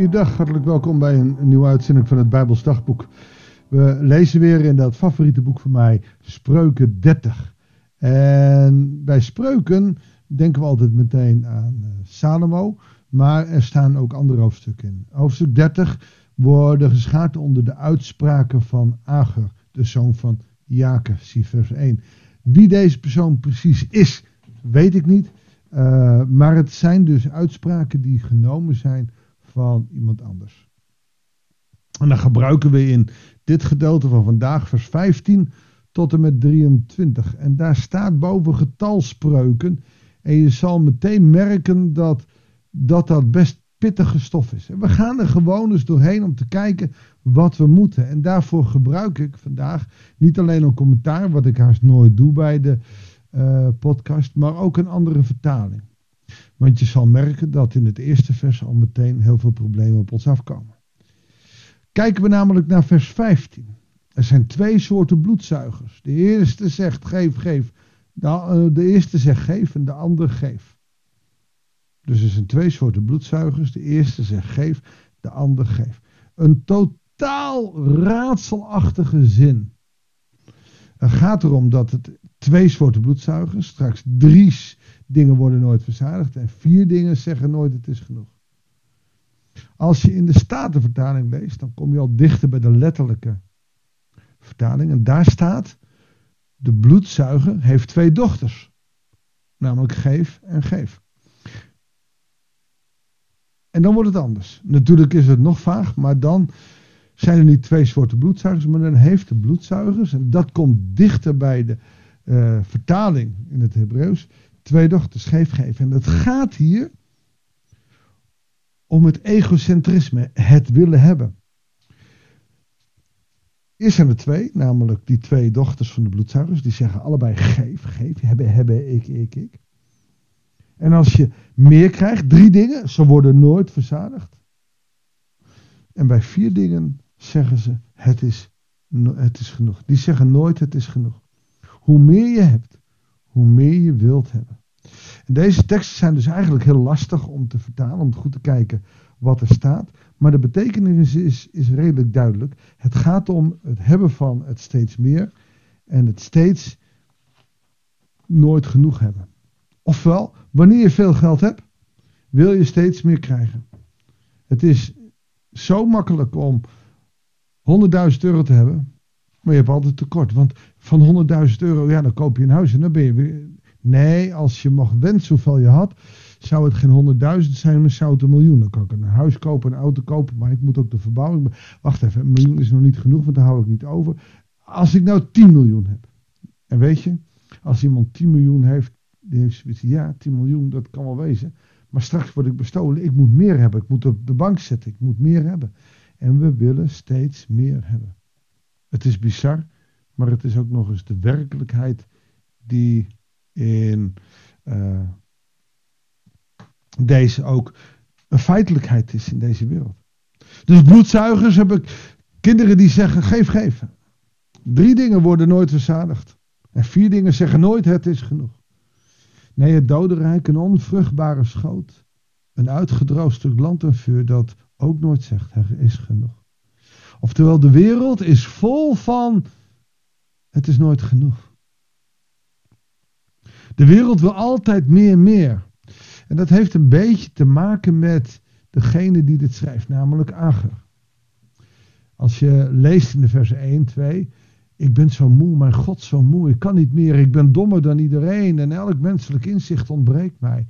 Goeiedag, hartelijk welkom bij een, een nieuwe uitzending van het Bijbels Dagboek. We lezen weer in dat favoriete boek van mij, Spreuken 30. En bij Spreuken denken we altijd meteen aan uh, Salomo, maar er staan ook andere hoofdstukken in. Hoofdstuk 30 worden geschaard onder de uitspraken van Ager, de zoon van Jaken, zie vers 1. Wie deze persoon precies is, weet ik niet. Uh, maar het zijn dus uitspraken die genomen zijn van iemand anders. En dan gebruiken we in dit gedeelte van vandaag, vers 15 tot en met 23. En daar staat boven getalspreuken. En je zal meteen merken dat dat, dat best pittige stof is. En we gaan er gewoon eens doorheen om te kijken wat we moeten. En daarvoor gebruik ik vandaag niet alleen een commentaar, wat ik haast nooit doe bij de uh, podcast, maar ook een andere vertaling. Want je zal merken dat in het eerste vers al meteen heel veel problemen op ons afkomen. Kijken we namelijk naar vers 15. Er zijn twee soorten bloedzuigers. De eerste zegt geef, geef. De, uh, de eerste zegt geef en de andere geef. Dus er zijn twee soorten bloedzuigers. De eerste zegt geef, de andere geef. Een totaal raadselachtige zin. Het gaat erom dat het twee soorten bloedzuigers, straks drie dingen worden nooit verzadigd en vier dingen zeggen nooit het is genoeg. Als je in de Statenvertaling leest, dan kom je al dichter bij de letterlijke vertaling. En daar staat, de bloedzuiger heeft twee dochters. Namelijk geef en geef. En dan wordt het anders. Natuurlijk is het nog vaag, maar dan zijn er niet twee soorten bloedzuigers, maar dan heeft de bloedzuigers, en dat komt dichter bij de uh, vertaling in het Hebreeuws, twee dochters geven. En het gaat hier om het egocentrisme, het willen hebben. Eerst zijn er twee, namelijk die twee dochters van de bloedzuigers, die zeggen allebei geef, geef, hebben, hebben, ik, ik, ik. En als je meer krijgt, drie dingen, ze worden nooit verzadigd. En bij vier dingen zeggen ze, het is, het is genoeg. Die zeggen nooit, het is genoeg. Hoe meer je hebt, hoe meer je wilt hebben. En deze teksten zijn dus eigenlijk heel lastig om te vertalen, om goed te kijken wat er staat. Maar de betekenis is, is redelijk duidelijk. Het gaat om het hebben van het steeds meer en het steeds nooit genoeg hebben. Ofwel, wanneer je veel geld hebt, wil je steeds meer krijgen. Het is zo makkelijk om 100.000 euro te hebben, maar je hebt altijd tekort. Want van 100.000 euro, ja, dan koop je een huis en dan ben je weer. Nee, als je mag wensen hoeveel je had, zou het geen 100.000 zijn, maar zou het een miljoen. Dan kan ik een huis kopen, een auto kopen, maar ik moet ook de verbouwing. Wacht even, een miljoen is nog niet genoeg, want daar hou ik niet over. Als ik nou 10 miljoen heb. En weet je, als iemand 10 miljoen heeft, die heeft zoiets, ja, 10 miljoen, dat kan wel wezen. Maar straks word ik bestolen, ik moet meer hebben. Ik moet op de bank zetten, ik moet meer hebben. En we willen steeds meer hebben. Het is bizar, maar het is ook nog eens de werkelijkheid die in uh, deze ook een feitelijkheid is in deze wereld. Dus bloedzuigers heb ik kinderen die zeggen geef, geef. Drie dingen worden nooit verzadigd. En vier dingen zeggen nooit het is genoeg. Nee, het dodenrijk, een onvruchtbare schoot. Een uitgedroogd stuk land en vuur dat ook nooit zegt er is genoeg. Oftewel, de wereld is vol van het is nooit genoeg. De wereld wil altijd meer meer. En dat heeft een beetje te maken met degene die dit schrijft, namelijk Ager. Als je leest in de versen 1, 2, ik ben zo moe, mijn God zo moe, ik kan niet meer, ik ben dommer dan iedereen en elk menselijk inzicht ontbreekt mij.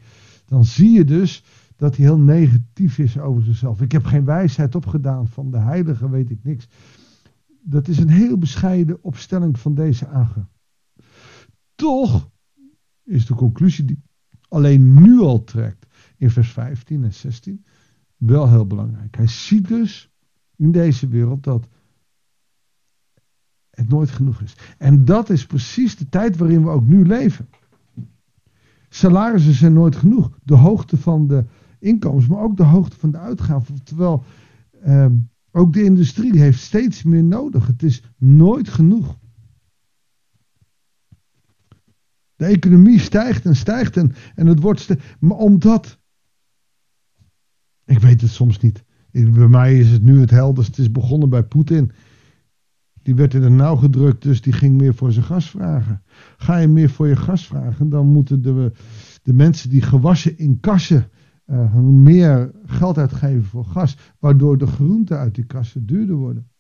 Dan zie je dus dat hij heel negatief is over zichzelf. Ik heb geen wijsheid opgedaan, van de heilige weet ik niks. Dat is een heel bescheiden opstelling van deze Ager. Toch is de conclusie die alleen nu al trekt in vers 15 en 16 wel heel belangrijk. Hij ziet dus in deze wereld dat het nooit genoeg is. En dat is precies de tijd waarin we ook nu leven. Salarissen zijn nooit genoeg. De hoogte van de inkomens, maar ook de hoogte van de uitgaven. Terwijl eh, ook de industrie heeft steeds meer nodig. Het is nooit genoeg. De economie stijgt en stijgt en, en het wordt. Maar omdat. Ik weet het soms niet. Bij mij is het nu het helderst. Het is begonnen bij Poetin. Die werd in de nauw gedrukt, dus die ging meer voor zijn gas vragen. Ga je meer voor je gas vragen, dan moeten de, de mensen die gewassen in kassen uh, meer geld uitgeven voor gas, waardoor de groenten uit die kassen duurder worden.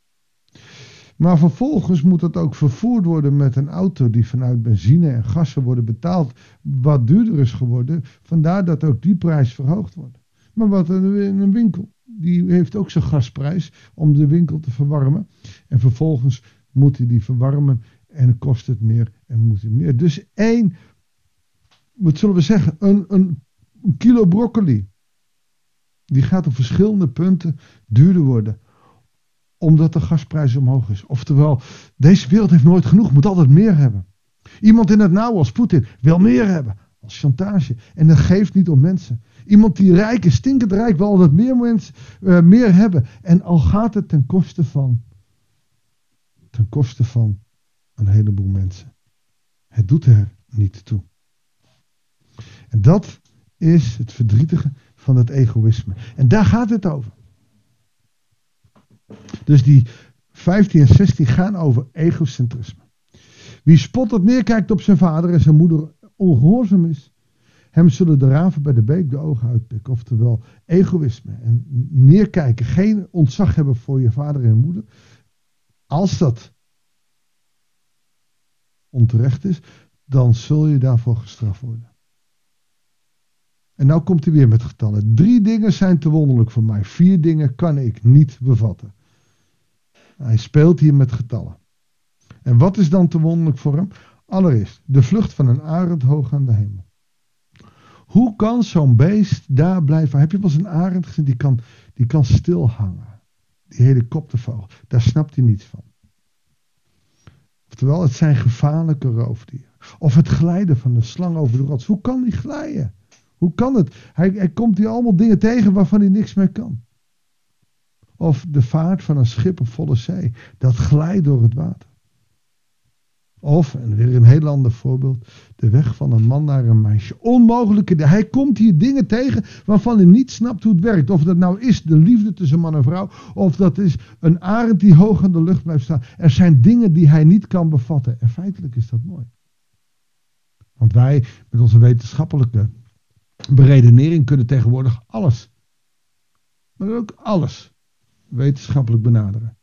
Maar vervolgens moet dat ook vervoerd worden met een auto die vanuit benzine en gassen worden betaald, wat duurder is geworden. Vandaar dat ook die prijs verhoogd wordt. Maar wat in een winkel, die heeft ook zijn gasprijs om de winkel te verwarmen. En vervolgens moet hij die verwarmen en kost het meer en moet hij meer. Dus één, wat zullen we zeggen, een, een, een kilo broccoli. Die gaat op verschillende punten duurder worden omdat de gasprijs omhoog is. Oftewel, deze wereld heeft nooit genoeg, moet altijd meer hebben. Iemand in het nauw als Poetin wil meer hebben. Als chantage. En dat geeft niet om mensen. Iemand die rijk is, stinkend rijk, wil altijd meer, mensen, uh, meer hebben. En al gaat het ten koste van. Ten koste van een heleboel mensen. Het doet er niet toe. En dat is het verdrietige van het egoïsme. En daar gaat het over. Dus die 15 en 16 gaan over egocentrisme. Wie spottend neerkijkt op zijn vader en zijn moeder ongehoorzaam is, hem zullen de raven bij de beek de ogen uitpikken. Oftewel egoïsme en neerkijken, geen ontzag hebben voor je vader en moeder. Als dat onterecht is, dan zul je daarvoor gestraft worden. En nou komt hij weer met getallen. Drie dingen zijn te wonderlijk voor mij. Vier dingen kan ik niet bevatten. Hij speelt hier met getallen. En wat is dan te wonderlijk voor hem? Allereerst, de vlucht van een arend hoog aan de hemel. Hoe kan zo'n beest daar blijven? Heb je wel eens een arend gezien? Die kan, die kan stilhangen. Die helikoptervogel. Daar snapt hij niets van. Oftewel, het zijn gevaarlijke roofdieren. Of het glijden van de slang over de rots. Hoe kan die glijden? Hoe kan het? Hij, hij komt hier allemaal dingen tegen waarvan hij niks meer kan. Of de vaart van een schip op volle zee. Dat glijdt door het water. Of, en weer een heel ander voorbeeld, de weg van een man naar een meisje. Onmogelijke. Hij komt hier dingen tegen waarvan hij niet snapt hoe het werkt. Of dat nou is de liefde tussen man en vrouw, of dat is een arend die hoog in de lucht blijft staan. Er zijn dingen die hij niet kan bevatten. En feitelijk is dat mooi. Want wij, met onze wetenschappelijke beredenering, kunnen tegenwoordig alles. Maar ook alles wetenschappelijk benaderen.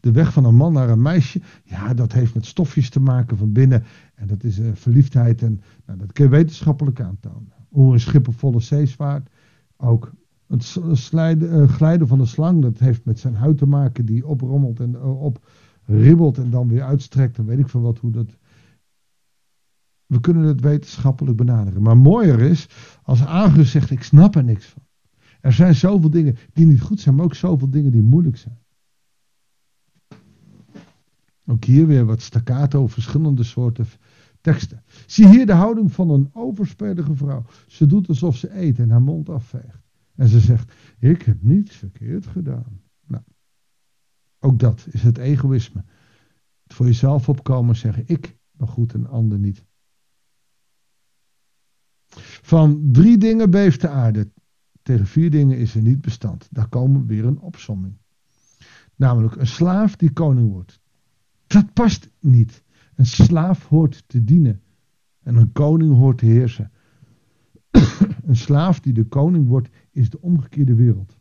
De weg van een man naar een meisje, ja, dat heeft met stofjes te maken van binnen. En dat is uh, verliefdheid. En nou, dat kun je wetenschappelijk aantonen. Hoe een schip op volle zeesvaart. Ook het uh, glijden van de slang, dat heeft met zijn huid te maken die oprommelt en uh, opribbelt en dan weer uitstrekt. Dan weet ik van wat hoe dat. We kunnen het wetenschappelijk benaderen. Maar mooier is als Agus zegt: Ik snap er niks van. Er zijn zoveel dingen die niet goed zijn, maar ook zoveel dingen die moeilijk zijn. Ook hier weer wat staccato, verschillende soorten teksten. Zie hier de houding van een overspelige vrouw. Ze doet alsof ze eet en haar mond afveegt. En ze zegt, ik heb niets verkeerd gedaan. Nou, ook dat is het egoïsme. Het voor jezelf opkomen zeggen, ik ben goed en ander niet. Van drie dingen beeft de aarde. Tegen vier dingen is er niet bestand. Daar komen weer een opsomming. Namelijk een slaaf die koning wordt. Dat past niet. Een slaaf hoort te dienen. En een koning hoort te heersen. een slaaf die de koning wordt, is de omgekeerde wereld.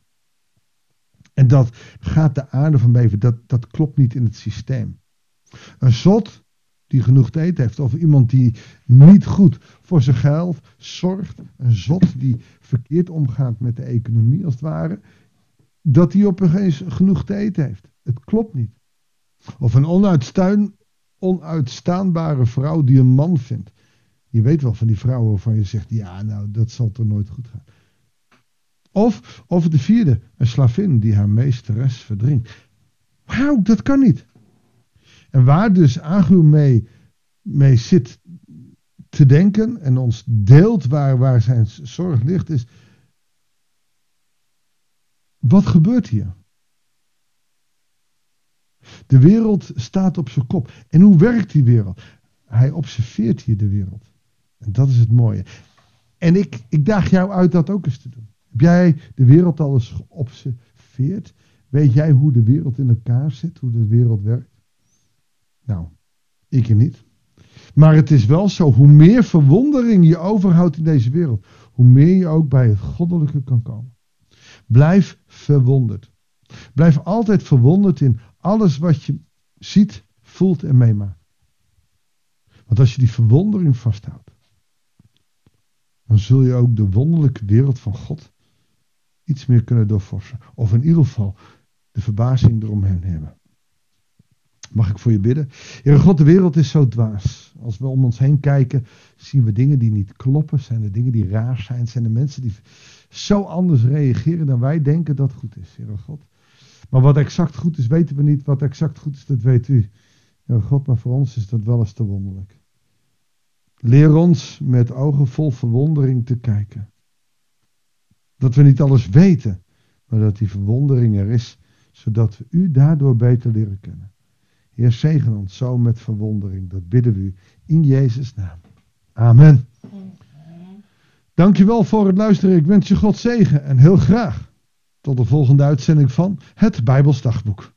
En dat gaat de aarde van beven. Dat, dat klopt niet in het systeem. Een zot die genoeg te eten heeft. Of iemand die niet goed voor zijn geld zorgt. Een zot die verkeerd omgaat met de economie als het ware. Dat hij opeens genoeg te eten heeft. Het klopt niet. Of een onuitstuin, onuitstaanbare vrouw die een man vindt. Je weet wel van die vrouwen waarvan je zegt, ja nou dat zal toch nooit goed gaan. Of, of de vierde, een slavin die haar meesteres verdrinkt. Wauw, dat kan niet. En waar dus Agu mee, mee zit te denken en ons deelt waar, waar zijn zorg ligt, is wat gebeurt hier? De wereld staat op zijn kop. En hoe werkt die wereld? Hij observeert hier de wereld. En dat is het mooie. En ik, ik daag jou uit dat ook eens te doen. Heb jij de wereld al eens geobserveerd? weet jij hoe de wereld in elkaar zit, hoe de wereld werkt? Nou, ik niet. Maar het is wel zo, hoe meer verwondering je overhoudt in deze wereld, hoe meer je ook bij het goddelijke kan komen. Blijf verwonderd. Blijf altijd verwonderd in alles wat je ziet, voelt en meemaakt. Want als je die verwondering vasthoudt, dan zul je ook de wonderlijke wereld van God iets meer kunnen doorforsen. Of in ieder geval de verbazing eromheen hebben. Mag ik voor je bidden? Heere God, de wereld is zo dwaas. Als we om ons heen kijken, zien we dingen die niet kloppen. Zijn er dingen die raar zijn? Zijn er mensen die zo anders reageren dan wij denken dat goed is, Heere God? Maar wat exact goed is, weten we niet. Wat exact goed is, dat weet u. Heere God, maar voor ons is dat wel eens te wonderlijk. Leer ons met ogen vol verwondering te kijken. Dat we niet alles weten, maar dat die verwondering er is, zodat we u daardoor beter leren kennen. Heer, zegen ons zo met verwondering. Dat bidden we u in Jezus' naam. Amen. Dankjewel voor het luisteren. Ik wens je God zegen en heel graag tot de volgende uitzending van het Bijbelsdagboek.